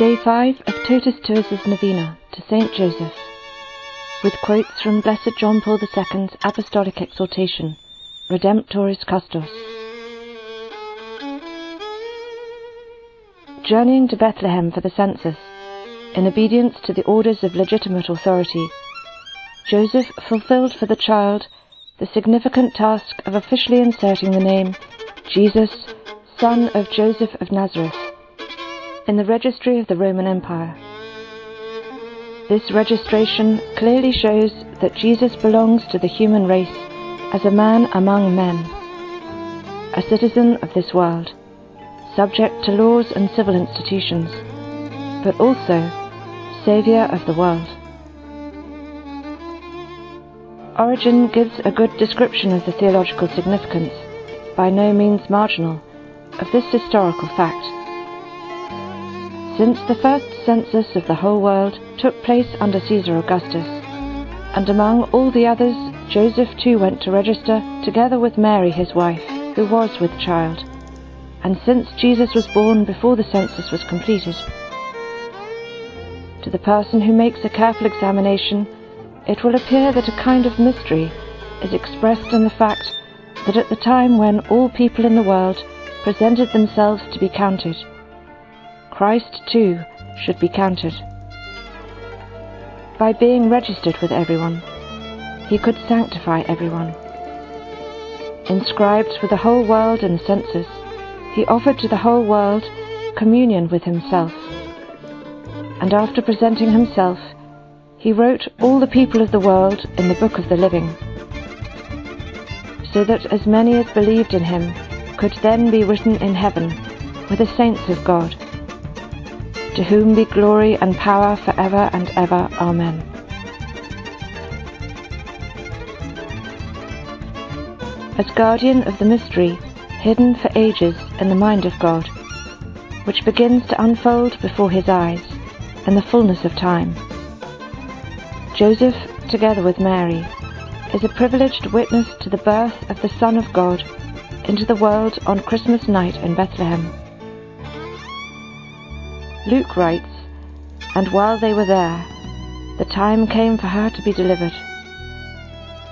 Day 5 of Totus Tuus' Novena to Saint Joseph, with quotes from Blessed John Paul II's Apostolic Exhortation, Redemptoris Custos. Journeying to Bethlehem for the census, in obedience to the orders of legitimate authority, Joseph fulfilled for the child the significant task of officially inserting the name Jesus, son of Joseph of Nazareth, in the registry of the Roman Empire. This registration clearly shows that Jesus belongs to the human race as a man among men, a citizen of this world, subject to laws and civil institutions, but also Saviour of the world. Origen gives a good description of the theological significance, by no means marginal, of this historical fact. Since the first census of the whole world took place under Caesar Augustus, and among all the others Joseph too went to register together with Mary his wife, who was with child, and since Jesus was born before the census was completed. To the person who makes a careful examination, it will appear that a kind of mystery is expressed in the fact that at the time when all people in the world presented themselves to be counted, Christ too should be counted. By being registered with everyone, he could sanctify everyone. Inscribed for the whole world in the census, he offered to the whole world communion with himself. And after presenting himself, he wrote all the people of the world in the book of the living, so that as many as believed in him could then be written in heaven with the saints of God to whom be glory and power for ever and ever. Amen. As guardian of the mystery hidden for ages in the mind of God, which begins to unfold before his eyes in the fullness of time, Joseph, together with Mary, is a privileged witness to the birth of the Son of God into the world on Christmas night in Bethlehem. Luke writes, And while they were there, the time came for her to be delivered.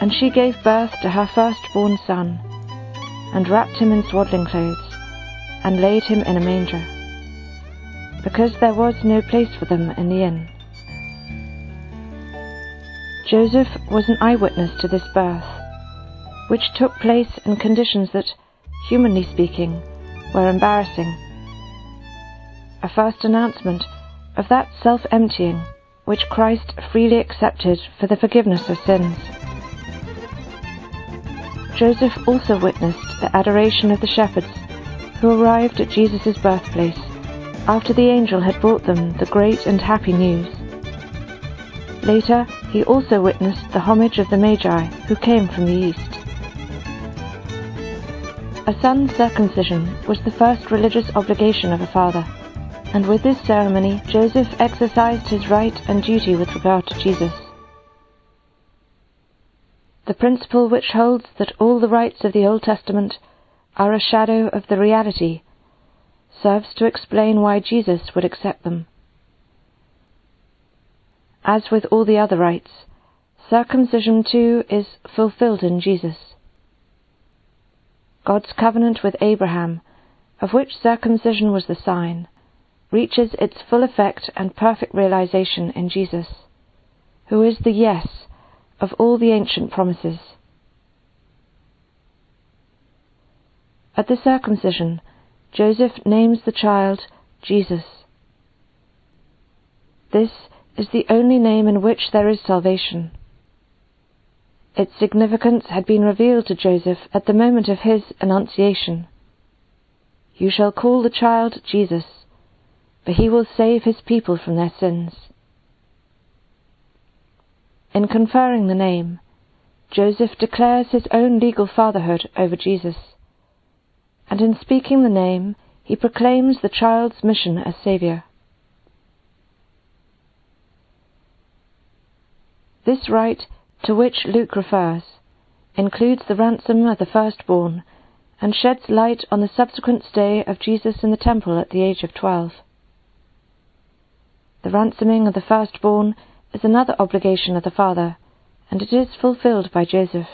And she gave birth to her firstborn son, and wrapped him in swaddling clothes, and laid him in a manger, because there was no place for them in the inn. Joseph was an eyewitness to this birth, which took place in conditions that, humanly speaking, were embarrassing a first announcement of that self emptying which Christ freely accepted for the forgiveness of sins. Joseph also witnessed the adoration of the shepherds who arrived at Jesus' birthplace after the angel had brought them the great and happy news. Later, he also witnessed the homage of the Magi who came from the east. A son's circumcision was the first religious obligation of a father and with this ceremony Joseph exercised his right and duty with regard to Jesus. The principle which holds that all the rites of the Old Testament are a shadow of the reality serves to explain why Jesus would accept them. As with all the other rites, circumcision too is fulfilled in Jesus. God's covenant with Abraham, of which circumcision was the sign, reaches its full effect and perfect realization in Jesus, who is the yes of all the ancient promises. At the circumcision, Joseph names the child Jesus. This is the only name in which there is salvation. Its significance had been revealed to Joseph at the moment of his annunciation. You shall call the child Jesus for he will save his people from their sins. In conferring the name, Joseph declares his own legal fatherhood over Jesus, and in speaking the name, he proclaims the child's mission as Saviour. This rite, to which Luke refers, includes the ransom of the firstborn and sheds light on the subsequent stay of Jesus in the temple at the age of twelve. The ransoming of the firstborn is another obligation of the father, and it is fulfilled by Joseph.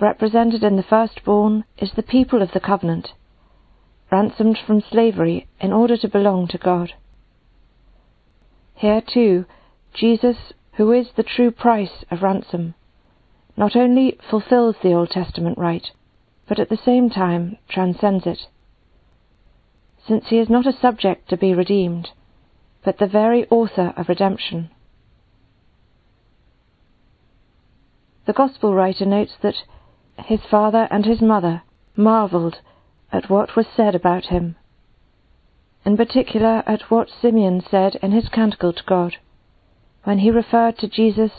Represented in the firstborn is the people of the covenant, ransomed from slavery in order to belong to God. Here, too, Jesus, who is the true price of ransom, not only fulfills the Old Testament rite, but at the same time transcends it. Since he is not a subject to be redeemed, but the very author of redemption. The Gospel writer notes that his father and his mother marveled at what was said about him, in particular at what Simeon said in his canticle to God, when he referred to Jesus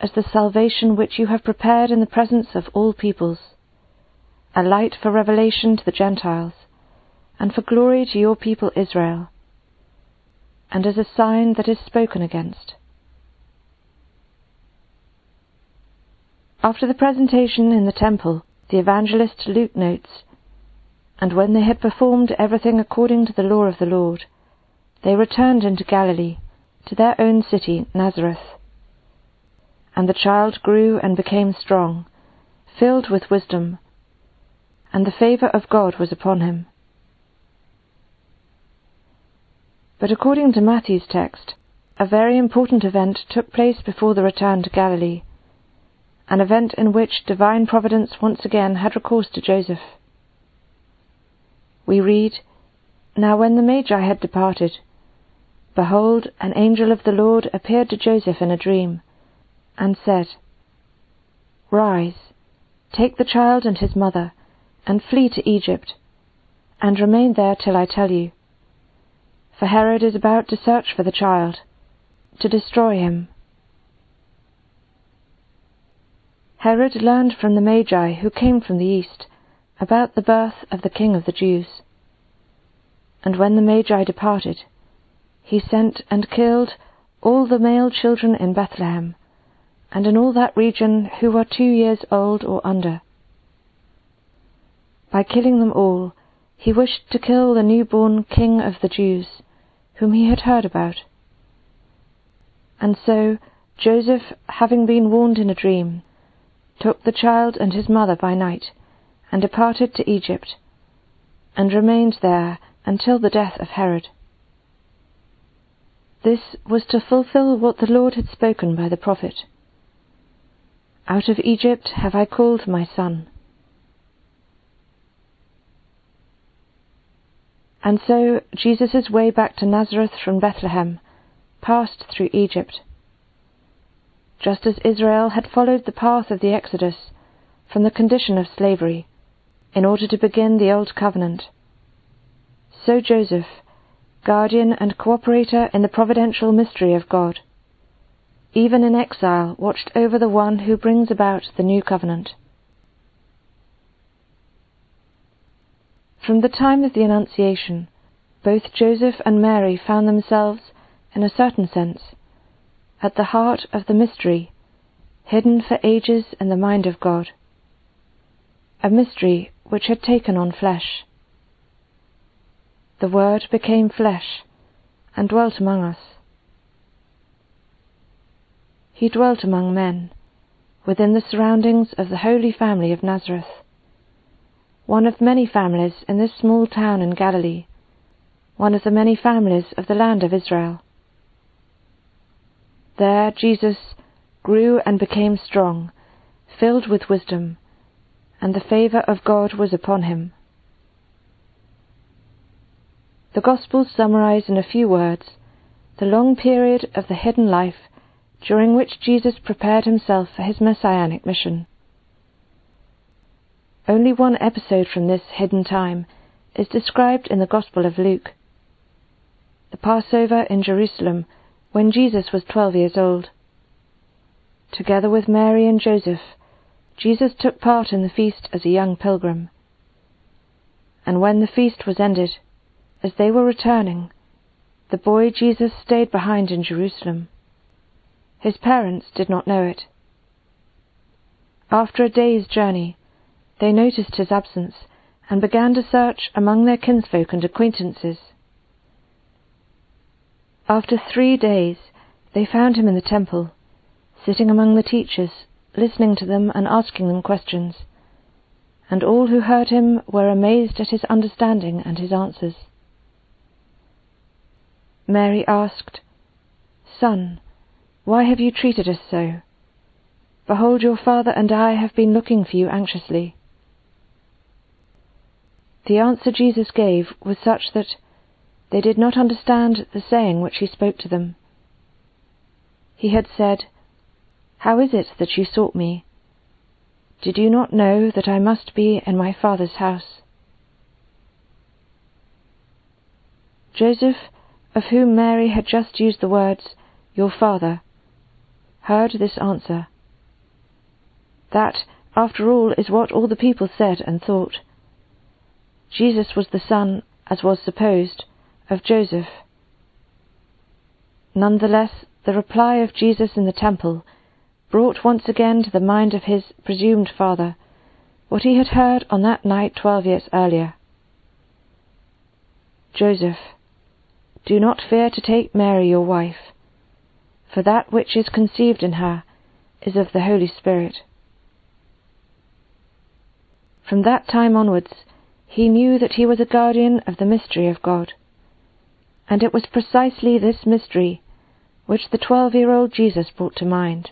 as the salvation which you have prepared in the presence of all peoples, a light for revelation to the Gentiles, and for glory to your people Israel, and as a sign that is spoken against. After the presentation in the temple, the evangelist Luke notes, And when they had performed everything according to the law of the Lord, they returned into Galilee, to their own city Nazareth. And the child grew and became strong, filled with wisdom, and the favour of God was upon him. But according to Matthew's text, a very important event took place before the return to Galilee, an event in which divine providence once again had recourse to Joseph. We read, Now when the Magi had departed, behold, an angel of the Lord appeared to Joseph in a dream, and said, Rise, take the child and his mother, and flee to Egypt, and remain there till I tell you for Herod is about to search for the child, to destroy him. Herod learned from the Magi who came from the east about the birth of the King of the Jews. And when the Magi departed, he sent and killed all the male children in Bethlehem, and in all that region who were two years old or under. By killing them all, he wished to kill the newborn King of the Jews whom he had heard about. And so Joseph, having been warned in a dream, took the child and his mother by night, and departed to Egypt, and remained there until the death of Herod. This was to fulfill what the Lord had spoken by the prophet Out of Egypt have I called my son. And so Jesus' way back to Nazareth from Bethlehem passed through Egypt. Just as Israel had followed the path of the Exodus from the condition of slavery in order to begin the Old Covenant, so Joseph, guardian and cooperator in the providential mystery of God, even in exile watched over the one who brings about the new covenant. From the time of the Annunciation, both Joseph and Mary found themselves, in a certain sense, at the heart of the mystery, hidden for ages in the mind of God, a mystery which had taken on flesh. The Word became flesh and dwelt among us. He dwelt among men, within the surroundings of the Holy Family of Nazareth one of many families in this small town in Galilee, one of the many families of the land of Israel. There Jesus grew and became strong, filled with wisdom, and the favour of God was upon him. The Gospels summarize in a few words the long period of the hidden life during which Jesus prepared himself for his messianic mission. Only one episode from this hidden time is described in the Gospel of Luke. The Passover in Jerusalem when Jesus was twelve years old. Together with Mary and Joseph, Jesus took part in the feast as a young pilgrim. And when the feast was ended, as they were returning, the boy Jesus stayed behind in Jerusalem. His parents did not know it. After a day's journey, they noticed his absence and began to search among their kinsfolk and acquaintances. After three days they found him in the temple, sitting among the teachers, listening to them and asking them questions. And all who heard him were amazed at his understanding and his answers. Mary asked, Son, why have you treated us so? Behold, your father and I have been looking for you anxiously. The answer Jesus gave was such that they did not understand the saying which he spoke to them. He had said, How is it that you sought me? Did you not know that I must be in my Father's house? Joseph, of whom Mary had just used the words, Your Father, heard this answer. That, after all, is what all the people said and thought. Jesus was the son, as was supposed, of Joseph. Nonetheless, the reply of Jesus in the temple brought once again to the mind of his presumed father what he had heard on that night twelve years earlier. Joseph, do not fear to take Mary your wife, for that which is conceived in her is of the Holy Spirit. From that time onwards, he knew that he was a guardian of the mystery of God. And it was precisely this mystery which the twelve year old Jesus brought to mind.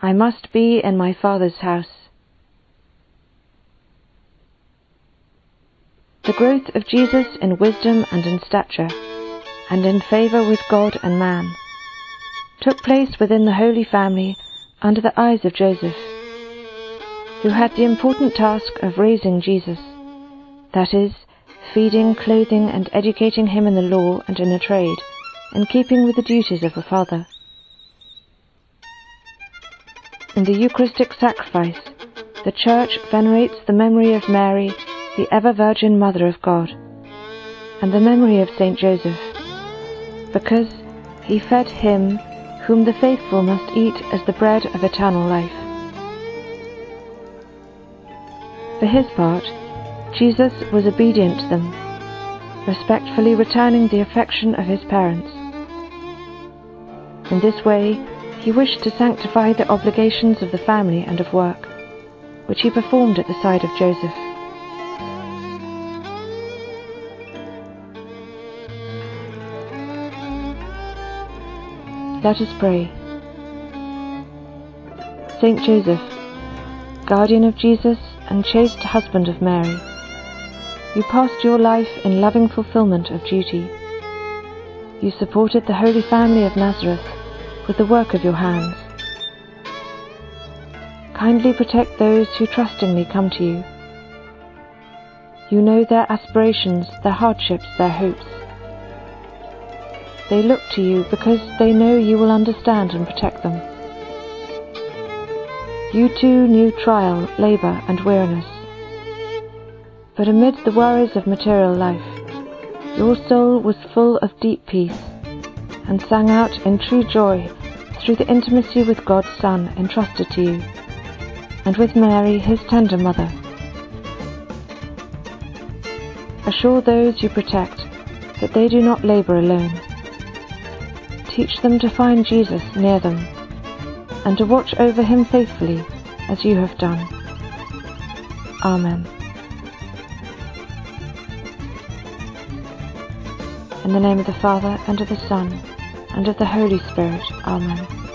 I must be in my Father's house. The growth of Jesus in wisdom and in stature, and in favour with God and man, took place within the Holy Family under the eyes of Joseph, who had the important task of raising Jesus, that is, feeding, clothing, and educating him in the law and in the trade, in keeping with the duties of a father. In the Eucharistic sacrifice, the Church venerates the memory of Mary, the ever Virgin Mother of God, and the memory of Saint Joseph, because he fed him whom the faithful must eat as the bread of eternal life. For his part, Jesus was obedient to them, respectfully returning the affection of his parents. In this way, he wished to sanctify the obligations of the family and of work, which he performed at the side of Joseph. Let us pray. Saint Joseph, guardian of Jesus and chaste husband of Mary, you passed your life in loving fulfillment of duty. You supported the Holy Family of Nazareth with the work of your hands. Kindly protect those who trustingly come to you. You know their aspirations, their hardships, their hopes. They look to you because they know you will understand and protect them. You too knew trial, labour, and weariness. But amid the worries of material life, your soul was full of deep peace and sang out in true joy through the intimacy with God's Son entrusted to you, and with Mary, his tender mother. Assure those you protect that they do not labour alone. Teach them to find Jesus near them, and to watch over him faithfully as you have done. Amen. In the name of the Father, and of the Son, and of the Holy Spirit. Amen.